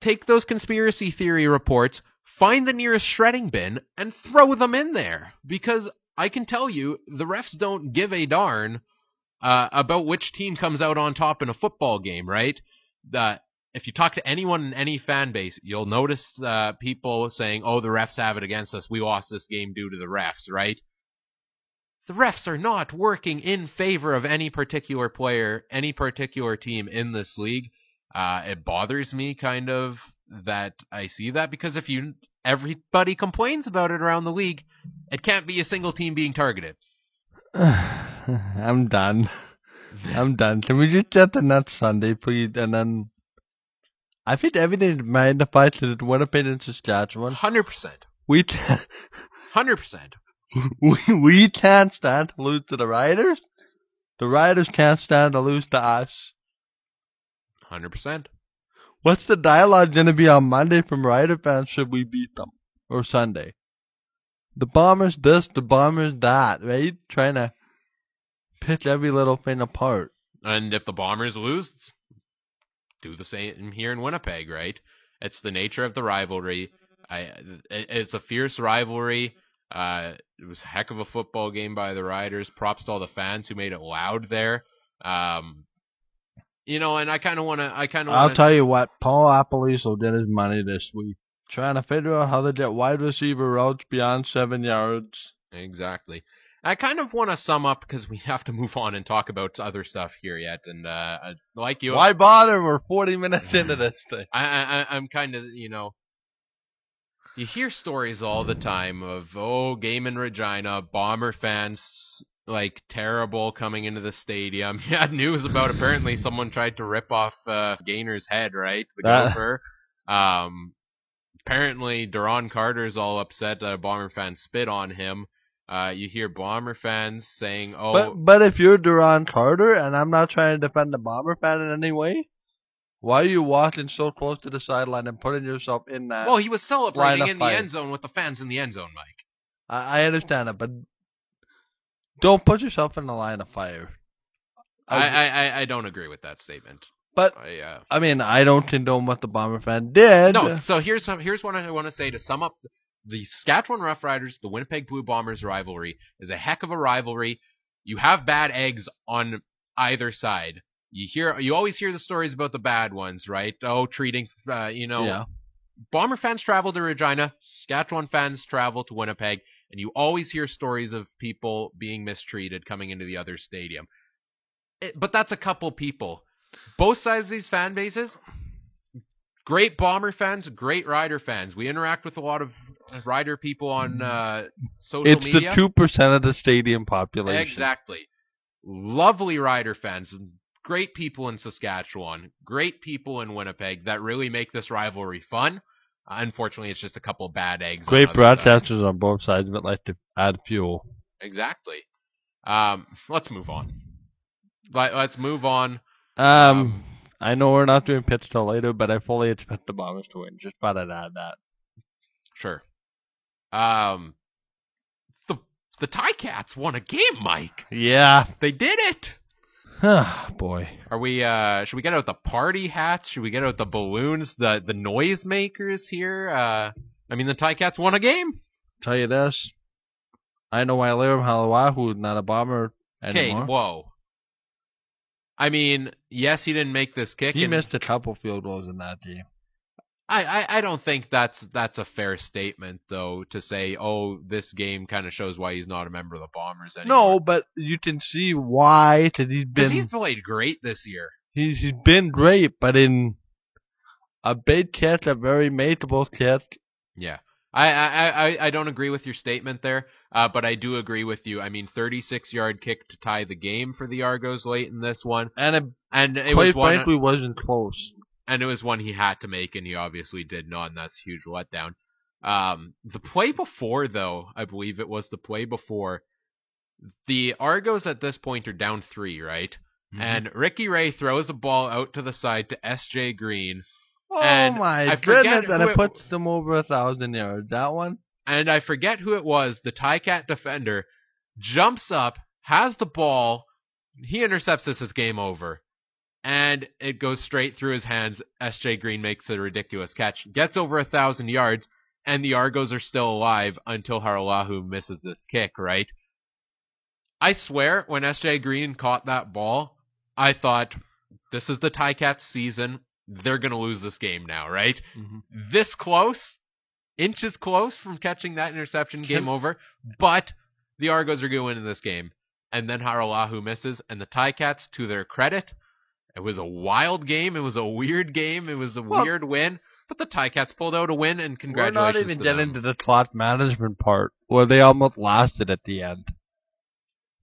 Take those conspiracy theory reports, find the nearest shredding bin, and throw them in there. Because I can tell you, the refs don't give a darn uh, about which team comes out on top in a football game, right? If you talk to anyone in any fan base, you'll notice uh, people saying, "Oh, the refs have it against us. We lost this game due to the refs," right? The refs are not working in favor of any particular player, any particular team in this league. Uh, it bothers me kind of that I see that because if you everybody complains about it around the league, it can't be a single team being targeted.
I'm done. I'm done. Can we just get the next Sunday, please? And then I think everything magnified to the Winnipeg and Saskatchewan.
Hundred percent,
We
hundred percent.
we we can't stand to lose to the Riders. The Riders can't stand to lose to us.
Hundred percent.
What's the dialogue going to be on Monday from Rider fans? Should we beat them or Sunday? The Bombers this, the Bombers that, right? Trying to pitch every little thing apart.
And if the Bombers lose, do the same here in Winnipeg, right? It's the nature of the rivalry. I it's a fierce rivalry. Uh, it was a heck of a football game by the Riders. Props to all the fans who made it loud there. Um, you know, and I kind of want to. I kind of.
I'll tell you what, Paul LaPolice did his money this week. Trying to figure out how to get wide receiver routes beyond seven yards.
Exactly. I kind of want to sum up because we have to move on and talk about other stuff here yet. And uh, like you,
Why bother? We're 40 minutes into this thing.
I, I I'm kind of you know. You hear stories all the time of oh game in Regina, Bomber fans like terrible coming into the stadium. Yeah, news about apparently someone tried to rip off uh, Gainer's head, right? The
That-
gopher. Um, apparently Duron Carter's all upset that a Bomber fan spit on him. Uh, you hear Bomber fans saying, "Oh,
But but if you're Duron Carter, and I'm not trying to defend the Bomber fan in any way, why are you walking so close to the sideline and putting yourself in that?
well, he was celebrating in the
fire.
end zone with the fans in the end zone, Mike."
I, I understand it, but don't put yourself in the line of fire.
I, I, I, I don't agree with that statement.
but
I, uh,
I mean, I don't condone what the Bomber fan did.
No, so here's some, here's what I want to say to sum up the Saskatchewan Roughriders, the Winnipeg Blue Bombers rivalry is a heck of a rivalry. You have bad eggs on either side. You hear, you always hear the stories about the bad ones, right? Oh, treating, uh, you know,
Yeah.
Bomber fans travel to Regina, Saskatchewan fans travel to Winnipeg, and you always hear stories of people being mistreated coming into the other stadium. It, but that's a couple people. Both sides of these fan bases, great Bomber fans, great Rider fans. We interact with a lot of Rider people on uh, social
It's
media.
the two percent of the stadium population.
Exactly. Lovely Rider fans, great people in Saskatchewan, great people in Winnipeg that really make this rivalry fun. Unfortunately, it's just a couple bad eggs.
Great
sides.
broadcasters on both sides, but like to add fuel.
Exactly. Um, let's move on. Let, let's move on.
Um,
Um,
I know we're not doing pitch till later, but I fully expect the Bombers to win. Just thought I'd add that.
Sure. Um, the the Tie Cats won a game, Mike.
Yeah.
They did it.
Ah, boy.
Are we? Uh, should we get out the party hats? Should we get out the balloons? The the noisemakers here? Uh, I mean, the Ticats won a game.
Tell you this. I know why Lirim Hajrullahu is not a bomber anymore.
Okay, whoa. I mean, yes, he didn't make this kick.
he
and
missed a couple field goals in that game.
I, I, I don't think that's that's a fair statement, though, to say, oh, this game kind of shows why he's not a member of the Bombers anymore.
No, but you can see why. Cause he's
because
been
he's played great this year.
he's he's been great, but in a big catch, a very mateable catch.
Yeah. I, I, I, I don't agree with your statement there, uh, but I do agree with you. I mean, 36 yard kick to tie the game for the Argos late in this one,
And it
and it
quite
was
frankly wasn't close.
And it was one he had to make, and he obviously did not, and that's a huge letdown. Um, the play before, though, I believe it was the play before. The Argos at this point are down three, right?
Mm-hmm.
And Ricky Ray throws a ball out to the side to S.J. Green,
oh
and
my
I
goodness, and it puts them over a thousand yards. That one.
and I forget who it was. The Cat defender jumps up, has the ball, he intercepts this. It's game over, and it goes straight through his hands. S.J. Green makes a ridiculous catch, gets over a thousand yards, and the Argos are still alive until Hajrullahu misses this kick. Right? I swear, when S.J. Green caught that ball, I thought, "This is the Cats season. They're gonna lose this game now." Right? Mm-hmm. this close, inches close from catching that interception, game over. But the Argos are going to win in this game. And then Hajrullahu misses, and the Ticats, to their credit, it was a wild game. It was a weird game. It was a
Well-
weird win. But the Ticats pulled out a win, and congratulations.
We're not even
to
getting
them.
into the clock management part where they almost lost it at the end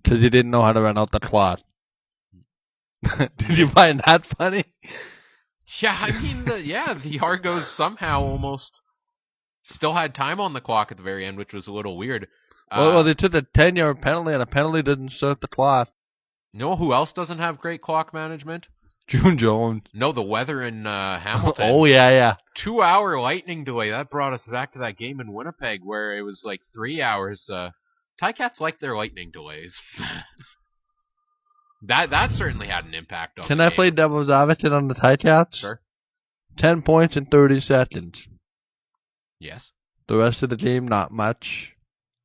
because you didn't know how to run out the clock. Did you find that funny?
Yeah, I mean, the, yeah, the Argos somehow almost still had time on the clock at the very end, which was a little weird.
well,
Uh,
well, they took a ten-yard penalty, and a penalty didn't start the clock.
you know who else doesn't have great clock management?
June Jones.
No, the weather in uh, Hamilton.
oh yeah, yeah.
two hour lightning delay. That brought us back to that game in Winnipeg where it was like three hours. Uh, Ticats like their lightning delays. that that certainly had an impact on.
Can I
game.
play devil's advocate on the Ticats?
Sure.
Ten points in thirty seconds.
Yes.
The rest of the game, not much.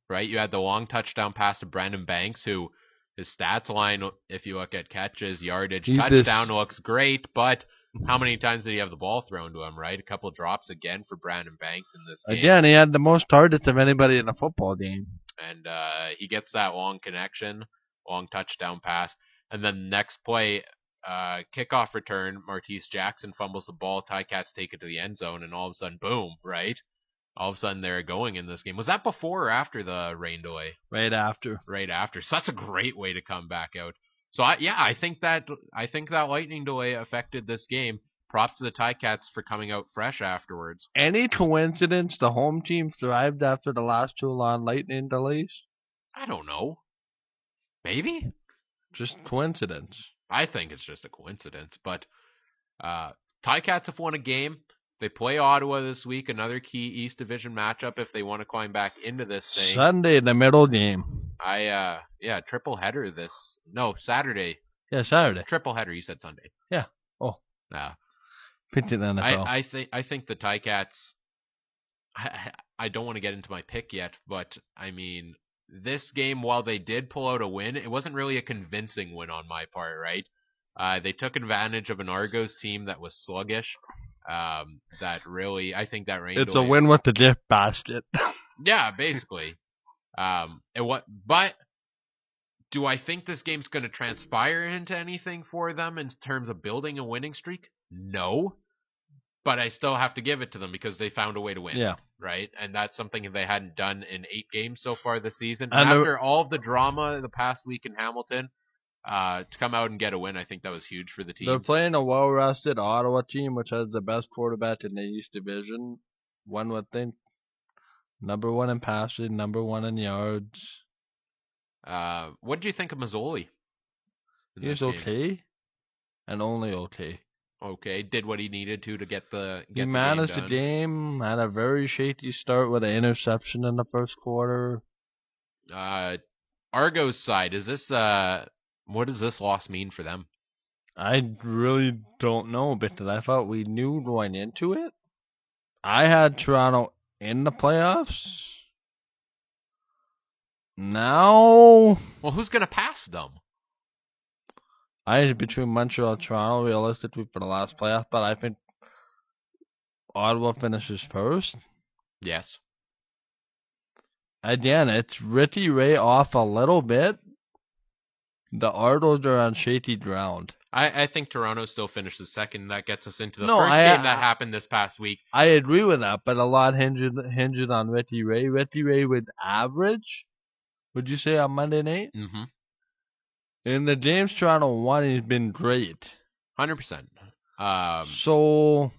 Right. You had the long touchdown pass to Brandon Banks, who his stats line, if you look at catches, yardage,
He's
touchdown,
this-
looks great. But how many times did he have the ball thrown to him? Right. A couple drops again for Brandon Banks in this game.
Again, he had the most targets of anybody in a football game.
and uh, he gets that long connection, long touchdown pass, and then next play, uh, kickoff return, Martese Jackson fumbles the ball, Ticats take it to the end zone, and all of a sudden, boom, right? All of a sudden, they're going in this game. Was that before or after the rain delay?
Right after.
Right after. So that's a great way to come back out. So I, yeah, I think that I think that lightning delay affected this game. Props to the Ticats for coming out fresh afterwards.
Any coincidence the home team thrived after the last two long lightning delays?
I don't know. Maybe.
Just coincidence.
I think it's just a coincidence. But uh, Ticats have won a game. They play Ottawa this week, another key East Division matchup if they want to climb back into this thing.
Sunday, the middle game.
I uh yeah, triple header this no, Saturday.
Yeah, Saturday.
Triple header, you said Sunday.
Yeah. Oh.
Nah.
15 NFL.
I, I think I think the Ticats I, I don't want to get into my pick yet, but I mean this game while they did pull out a win, it wasn't really a convincing win on my part, right? Uh, they took advantage of an Argos team that was sluggish. Um, that really, I think that rain.
it's a win with the gift basket.
Yeah, basically. um, and what? But do I think this game's going to transpire into anything for them in terms of building a winning streak? No. But I still have to give it to them because they found a way to win.
yeah.
Right, and that's something they hadn't done in eight games so far this season.
And
After all the drama the past week in Hamilton, uh, to come out and get a win, I think that was huge for the team.
They're playing a well rested Ottawa team, which has the best quarterback in the East Division. One would think number one in passing, number one in yards.
Uh, what do you think of Masoli?
He's okay. And only okay.
Okay, did what he needed to to get the get
He
the
managed
game
the game, had a very shaky start with an interception in the first quarter.
Uh, Argo's side is this uh, what does this loss mean for them?
I really don't know because I thought we knew going into it. I had Toronto in the playoffs. Now
Well, who's gonna pass them?
I had between Montreal and Toronto realistically for the last playoff, but I think Ottawa finishes first.
Yes.
Again, it's Ricky Ray off a little bit. The Argos are on shaky ground.
I, I think Toronto still finishes second. That gets us into the
No,
first
I-
game that
I-
happened this past week.
I agree with that, but a lot hinges hinges on Ricky Ray. Ricky Ray with average, would you say on Monday night?
Mm-hmm.
In the James Toronto one, he's been great.
Hundred percent. Um,
So,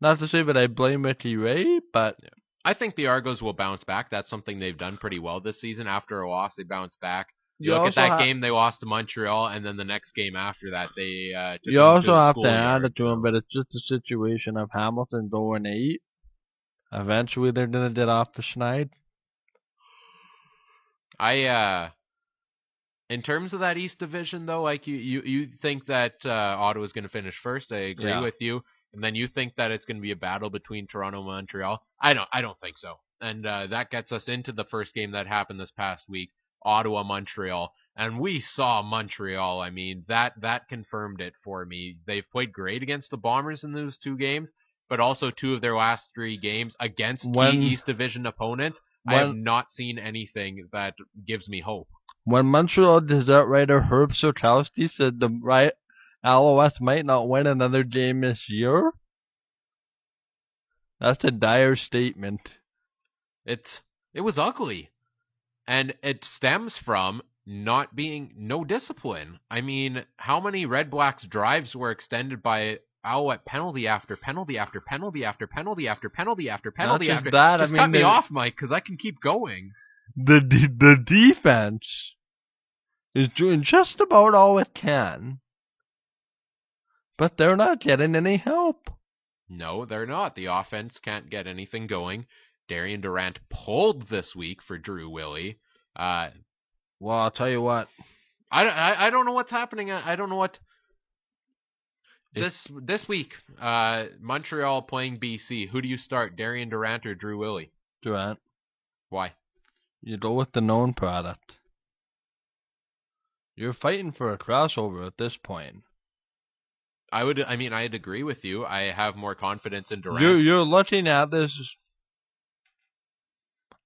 not to say that I blame Ricky Ray, but
I think the Argos will bounce back. That's something they've done pretty well this season. After a loss, they bounce back. You, look at that
ha-
game they lost to Montreal, and then the next game after that they uh, took
You also
to
have to add it to him, but it's just a situation of Hamilton going eight. Eventually, they're gonna get off the schneid.
I uh in terms of that East Division though, like you you, you think that uh Ottawa's going to finish first. I agree
Yeah.
with you. And then you think that it's going to be a battle between Toronto and Montreal. I don't I don't think so. And uh that gets us into the first game that happened this past week, Ottawa Montreal. And we saw Montreal. I mean, that that confirmed it for me. They've played great against the Bombers in those two games, but also two of their last three games against
When-
key East Division opponents. I have not seen anything that gives me hope.
when Montreal Desert writer Herb Zurkowsky said the right Alouettes might not win another game this year, that's a dire statement.
It's it was ugly, and it stems from not being no discipline. I mean, how many Red Blacks drives were extended by Alouette penalty after penalty after penalty after penalty after penalty after penalty after?
that, I
Just
mean,
cut me off, Mike, because I can keep going.
The the defense is doing just about all it can, but they're not getting any help.
No, they're not. The offense can't get anything going. Darian Durant pulled this week for Drew Willy. Uh,
Well, I'll tell you what.
I, don't- I, I don't know what's happening. I, I don't know what this this week. Uh, Montreal playing BC. Who do you start, Darian Durant or Drew Willy?
Durant,
Why?
you go with the known product. You're fighting for a crossover at this point.
I would. I mean, I'd agree with you. I have more confidence in Durant.
You're you're looking at this.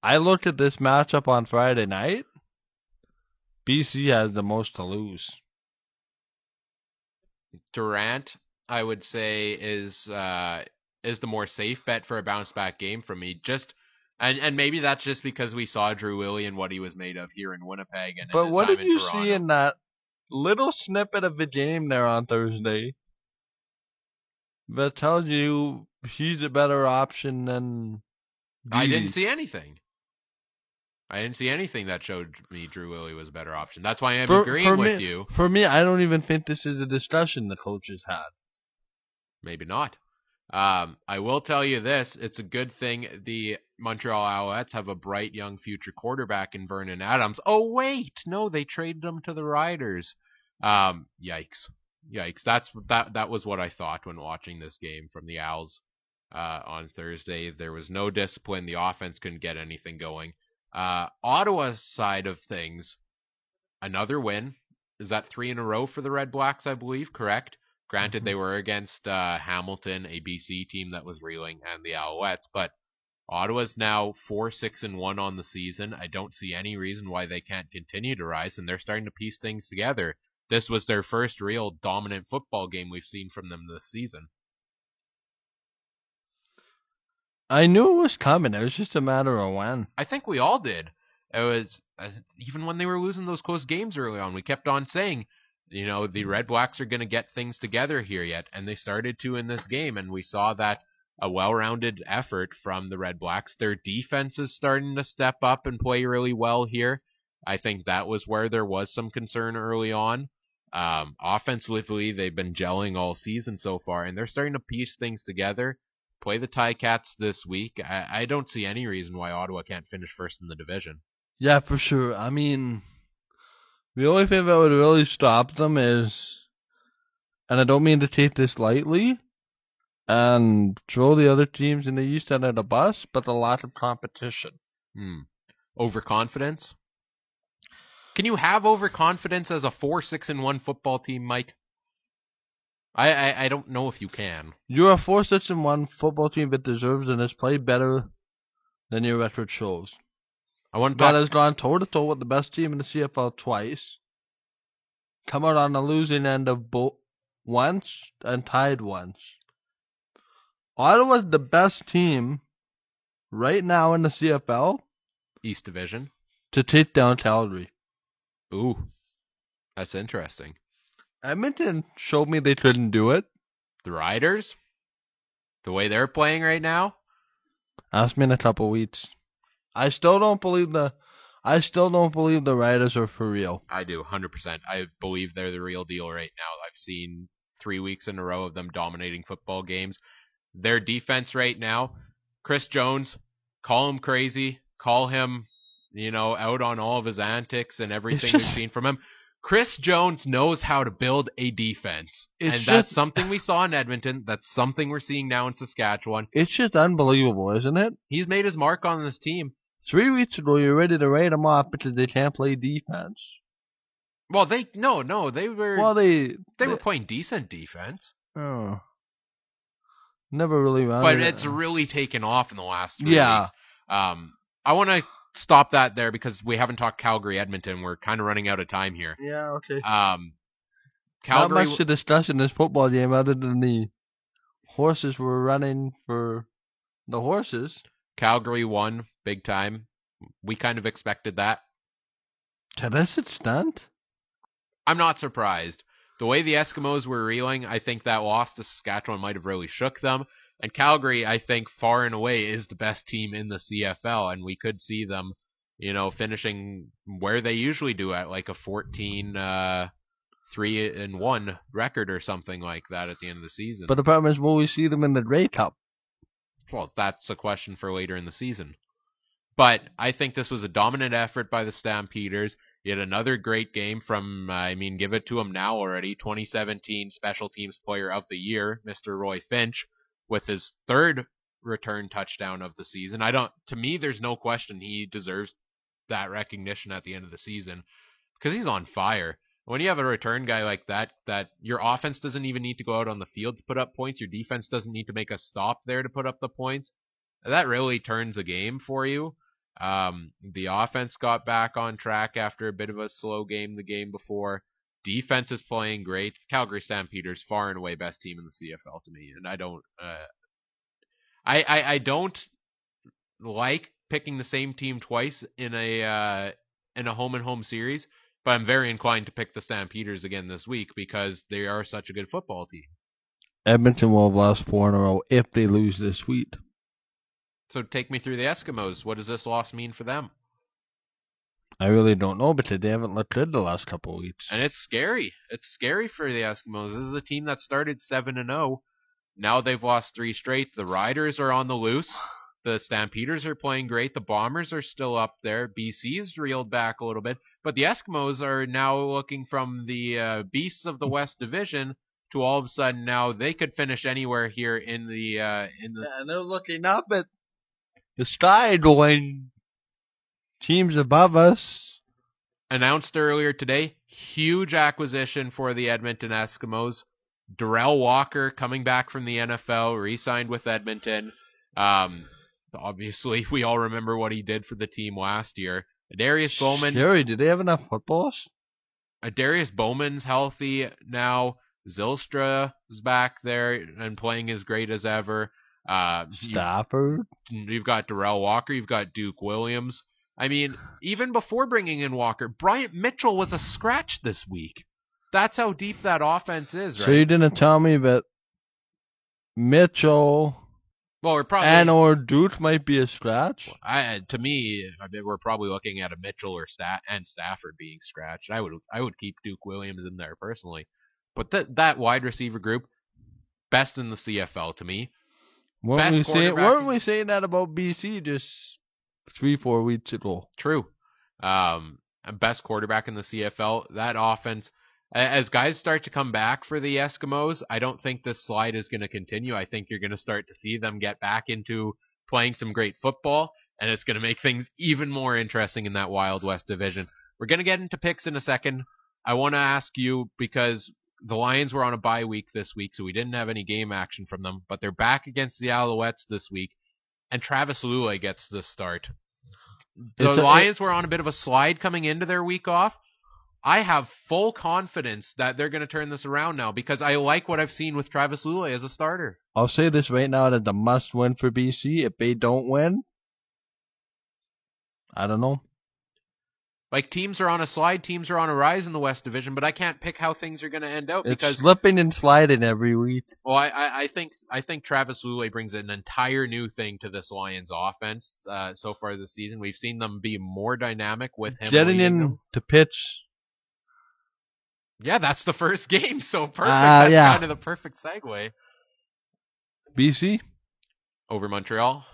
I looked at this matchup on Friday night. BC has the most to lose.
Durant, I would say, is uh, is the more safe bet for a bounce back game for me. Just and and maybe that's just because we saw Drew Willy and what he was made of here in Winnipeg. And
But what did you
Toronto.
see in that little snippet of the game there on Thursday that tells you he's a better option than?
I didn't see anything. I didn't see anything that showed me Drew Willy was a better option. That's why I'm
For-
agreeing
for
with
me-
you.
For me, I don't even think this is a discussion the coaches had.
Maybe not. Um, I will tell you this: it's a good thing the Montreal Alouettes have a bright young future quarterback in Vernon Adams. Oh wait, no, they traded him to the Riders. Um, yikes, yikes! That's that. That was what I thought when watching this game from the Owls uh, on Thursday. There was no discipline. The offense couldn't get anything going. Uh, Ottawa's side of things, another win. Is that three in a row for the Red Blacks? I believe. Correct. Granted,
Mhm.
they were against uh, Hamilton, a BC team that was reeling, and the Alouettes, but Ottawa's now four, six, and one on the season. I don't see any reason why they can't continue to rise, and they're starting to piece things together. This was their first real dominant football game we've seen from them this season.
I knew it was coming. It was just a matter of when.
I think we all did. It was uh, even when they were losing those close games early on. We kept on saying, you know, the Red Blacks are going to get things together here yet, and they started to in this game, and we saw that a well-rounded effort from the Red Blacks. Their defense is starting to step up and play really well here. I think that was where there was some concern early on. Um, offensively, they've been gelling all season so far, and they're starting to piece things together. Play the Tie Cats this week. I, I don't see any reason why Ottawa can't finish first in the division.
Yeah, for sure. I mean, the only thing that would really stop them is, and I don't mean to take this lightly, and throw the other teams in the East under the bus, but a lot of competition.
Hmm. Overconfidence? Can you have overconfidence as a four, six, and one football team, Mike? I, I, I don't know if you can.
You're a four six and one football team that deserves and has played better than your record shows.
I want
That has gone toe to toe with the best team in the CFL twice. Come out on the losing end of both once and tied once. Ottawa's the best team right now in the CFL
East Division.
to take down Calgary.
Ooh, that's interesting.
Edmonton showed me they couldn't do it.
The Riders, the way they're playing right now,
Ask me in a couple weeks. I still don't believe the. I still don't believe the Riders are for real.
I do 100%. I believe they're the real deal right now. I've seen three weeks in a row of them dominating football games. Their defense right now, Chris Jones, call him crazy, call him, you know, out on all of his antics and everything we've seen from him. Chris Jones knows how to build a defense.
It's
and that's
just-
something we saw in Edmonton. That's something we're seeing now in Saskatchewan.
It's just unbelievable, isn't it?
He's made his mark on this team.
Three weeks ago, you're ready to write them off because they can't play defense.
Well, they no, no, they were
Well, they
they were playing decent defense,
oh, never really ran.
but it's really taken off in the last three
Yeah.
weeks. Um, I want to stop that there because we haven't talked Calgary Edmonton. We're kind of running out of time here.
yeah okay.
Um,
Not much to discuss in this football game other than the horses were running for the horses.
Calgary won big time. We kind of expected that.
To this extent,
I'm not surprised. The way the Eskimos were reeling, I think that loss to Saskatchewan might have really shook them. And Calgary, I think, far and away is the best team in the CFL, and we could see them, you know, finishing where they usually do at like a 14, uh, three and one record or something like that at the end of the season.
but the problem is, will we see them in the Grey Cup?
Well, that's a question for later in the season. But I think this was a dominant effort by the Stampeders. Yet another great game from, I mean, give it to him now already. 2017 Special Teams Player of the Year, Mr. Roy Finch, with his third return touchdown of the season. I don't, to me, there's no question he deserves that recognition at the end of the season because he's on fire. When you have a return guy like that, that your offense doesn't even need to go out on the field to put up points, your defense doesn't need to make a stop there to put up the points. That really turns a game for you. Um, the offense got back on track after a bit of a slow game the game before. Defense is playing great. Calgary Stampeders far and away best team in the CFL to me, and I don't, uh, I, I I don't like picking the same team twice in a uh, in a home and home series, but I'm very inclined to pick the Stampeders again this week because they are such a good football team.
Edmonton will have lost four in a row if they lose this week.
So take me through the Eskimos. What does this loss mean for them?
I really don't know because they haven't looked good the last couple of weeks.
And it's scary. It's scary for the Eskimos. This is a team that started 7 and 0. Now they've lost 3 straight. The Riders are on the loose. The Stampeders are playing great. The Bombers are still up there. BC's reeled back a little bit, but the Eskimos are now looking from the uh, beasts of the West Division to all of a sudden now they could finish anywhere here in the uh, in the
and they're looking up at the sky going teams above us.
announced earlier today, huge acquisition for the Edmonton Eskimos. Derel Walker coming back from the NFL, re-signed with Edmonton. Um, obviously, we all remember what he did for the team last year. Darius Bowman,
Scary. Do they have enough footballs?
Darius Bowman's healthy now. Zylstra is back there and playing as great as ever. Uh, you-
Stafford.
You've got Derel Walker. You've got Duke Williams. I mean, even before bringing in Walker, Bryant Mitchell was a scratch this week. That's how deep that offense is, right?
So you didn't tell me that Mitchell
well, we're probably
and or Duke might be a scratch.
I, uh, to me, I mean, we're probably looking at a Mitchell or Stat and Stafford being scratched. I would I would keep Duke Williams in there personally, but that that wide receiver group, best in the CFL to me.
Weren't
Best
we saying weren't we saying that about BC just three four weeks ago?
True. Um, best quarterback in the CFL. That offense, as guys start to come back for the Eskimos, I don't think this slide is going to continue. I think you're going to start to see them get back into playing some great football, and it's going to make things even more interesting in that Wild West division. We're going to get into picks in a second. I want to ask you because the Lions were on a bye week this week, so we didn't have any game action from them, but they're back against the Alouettes this week, and Travis Lulay gets the start. The
It's a-
Lions were on a bit of a slide coming into their week off. I have full confidence that they're going to turn this around now because I like what I've seen with Travis Lulay as a starter.
I'll say this right now that the must win for BC. If they don't win, I don't know.
Like teams are on a slide, teams are on a rise in the West Division, but I can't pick how things are going to end out
It's
because
slipping and sliding every week.
well, I, I, I think I think Travis Lulay brings an entire new thing to this Lions offense uh, so far this season. We've seen them be more dynamic with him. Leading
in
them.
to pitch.
Yeah, that's the first game, so perfect.
Ah,
that's
yeah.
kind of the perfect segue
BC.
over Montreal.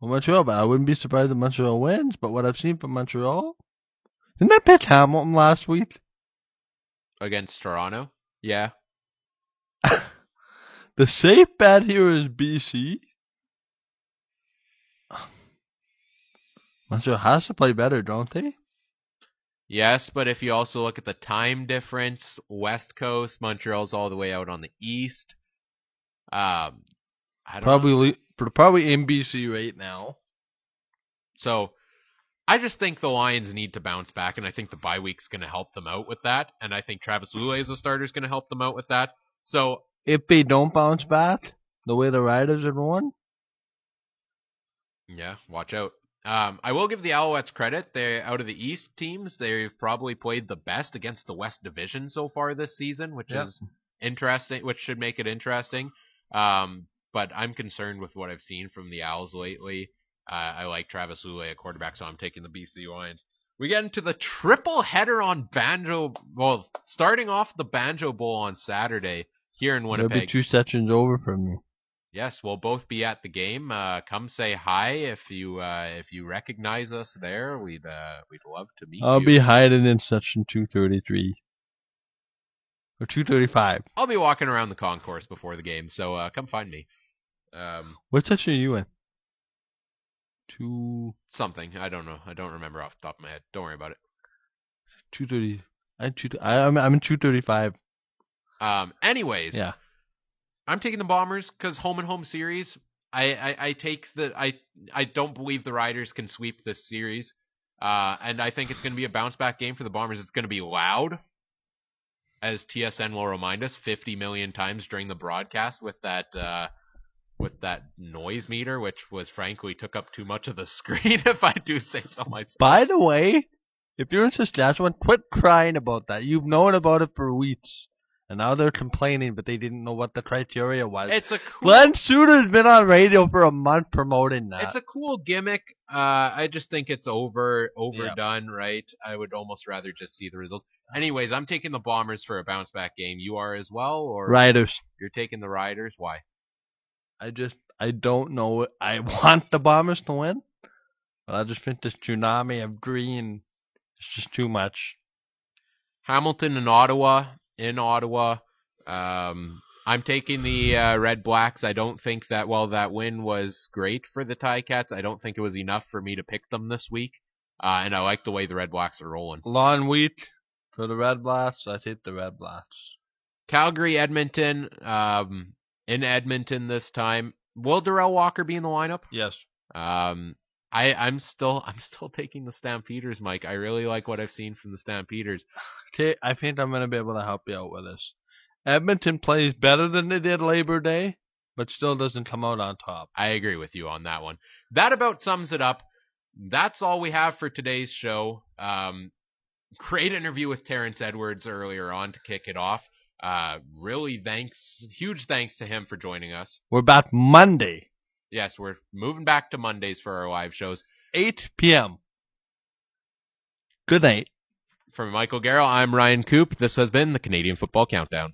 Well, Montreal, but I wouldn't be surprised if Montreal wins. But what I've seen from Montreal, didn't they pitch Hamilton last week?
against Toronto. Yeah.
The safe bet here is BC. Montreal has to play better, don't they?
Yes, but if you also look at the time difference, West Coast, Montreal's all the way out on the east. Um, I don't know.
Probably, for probably in BC right now.
So I just think the Lions need to bounce back, and I think the bye week's going to help them out with that. And I think Travis Lulay as a starter is going to help them out with that. So
If they don't bounce back the way the Riders are going,
yeah, watch out. Um, I will give the Alouettes credit. They out of the East teams, they've probably played the best against the West Division so far this season, which
Yep.
is interesting. Which should make it interesting. Um, but I'm concerned with what I've seen from the Owls lately. Uh, I like Travis Lulay at quarterback, so I'm taking the BC Lions. We get into the triple header on Banjo. Well, starting off the Banjo Bowl on Saturday here in
there'll be
Winnipeg.
two sections over from me.
Yes, we'll both be at the game. Uh, come say hi if you uh, if you recognize us there. We'd uh, we'd love to meet
I'll
you.
be hiding in section 233. Or 235.
I'll be walking around the concourse before the game, so uh, come find me. Um,
What section are you in? Two,
something I don't know. I don't remember off the top of my head. Don't worry about it.
230. I'm, two, I, I'm, I'm in 235.
Um, anyways,
Yeah.
I'm taking the Bombers because home and home series. I, I, I take the I I don't believe the Riders can sweep this series, uh, and I think it's going to be a bounce back game for the Bombers. It's going to be loud, as TSN will remind us 50 million times during the broadcast with that uh, with that noise meter, which was frankly took up too much of the screen. If I do say so myself.
By the way, if you're in Saskatchewan, quit crying about that. You've known about it for weeks. And now they're complaining, but they didn't know what the criteria was.
It's a cool.
Glen Suitor's been on radio for a month promoting that.
It's a cool gimmick. Uh, I just think it's over overdone, right? I would almost rather just see the results. Anyways, I'm taking the Bombers for a bounce back game. You are as well, or
Riders.
you're taking the Riders? Why?
I just, I don't know. I want the Bombers to win, but I just think this tsunami of green is just too much.
Hamilton and Ottawa in Ottawa. Um, I'm taking the uh, Red Blacks. I don't think that while that win was great for the Tie Cats, I don't think it was enough for me to pick them this week. Uh, and I like the way the Red Blacks are rolling.
Long week for the Red Blacks. I take the Red Blacks.
Calgary, Edmonton, um, in Edmonton this time. Will Derel Walker be in the lineup?
Yes.
Um, I, I'm still, I'm still taking the Stampeders, Mike. I really like what I've seen from the Stampeders.
Okay, I think I'm gonna be able to help you out with this. Edmonton plays better than they did Labor Day, but still doesn't come out on top.
I agree with you on that one. That about sums it up. That's all we have for today's show. Um, great interview with Terrence Edwards earlier on to kick it off. Uh, really thanks, huge thanks to him for joining us.
We're back Monday,
Yes, we're moving back to Mondays for our live shows.
8 p.m. Good night.
From Michael Garrell, I'm Ryan Coop. This has been the Canadian Football Countdown.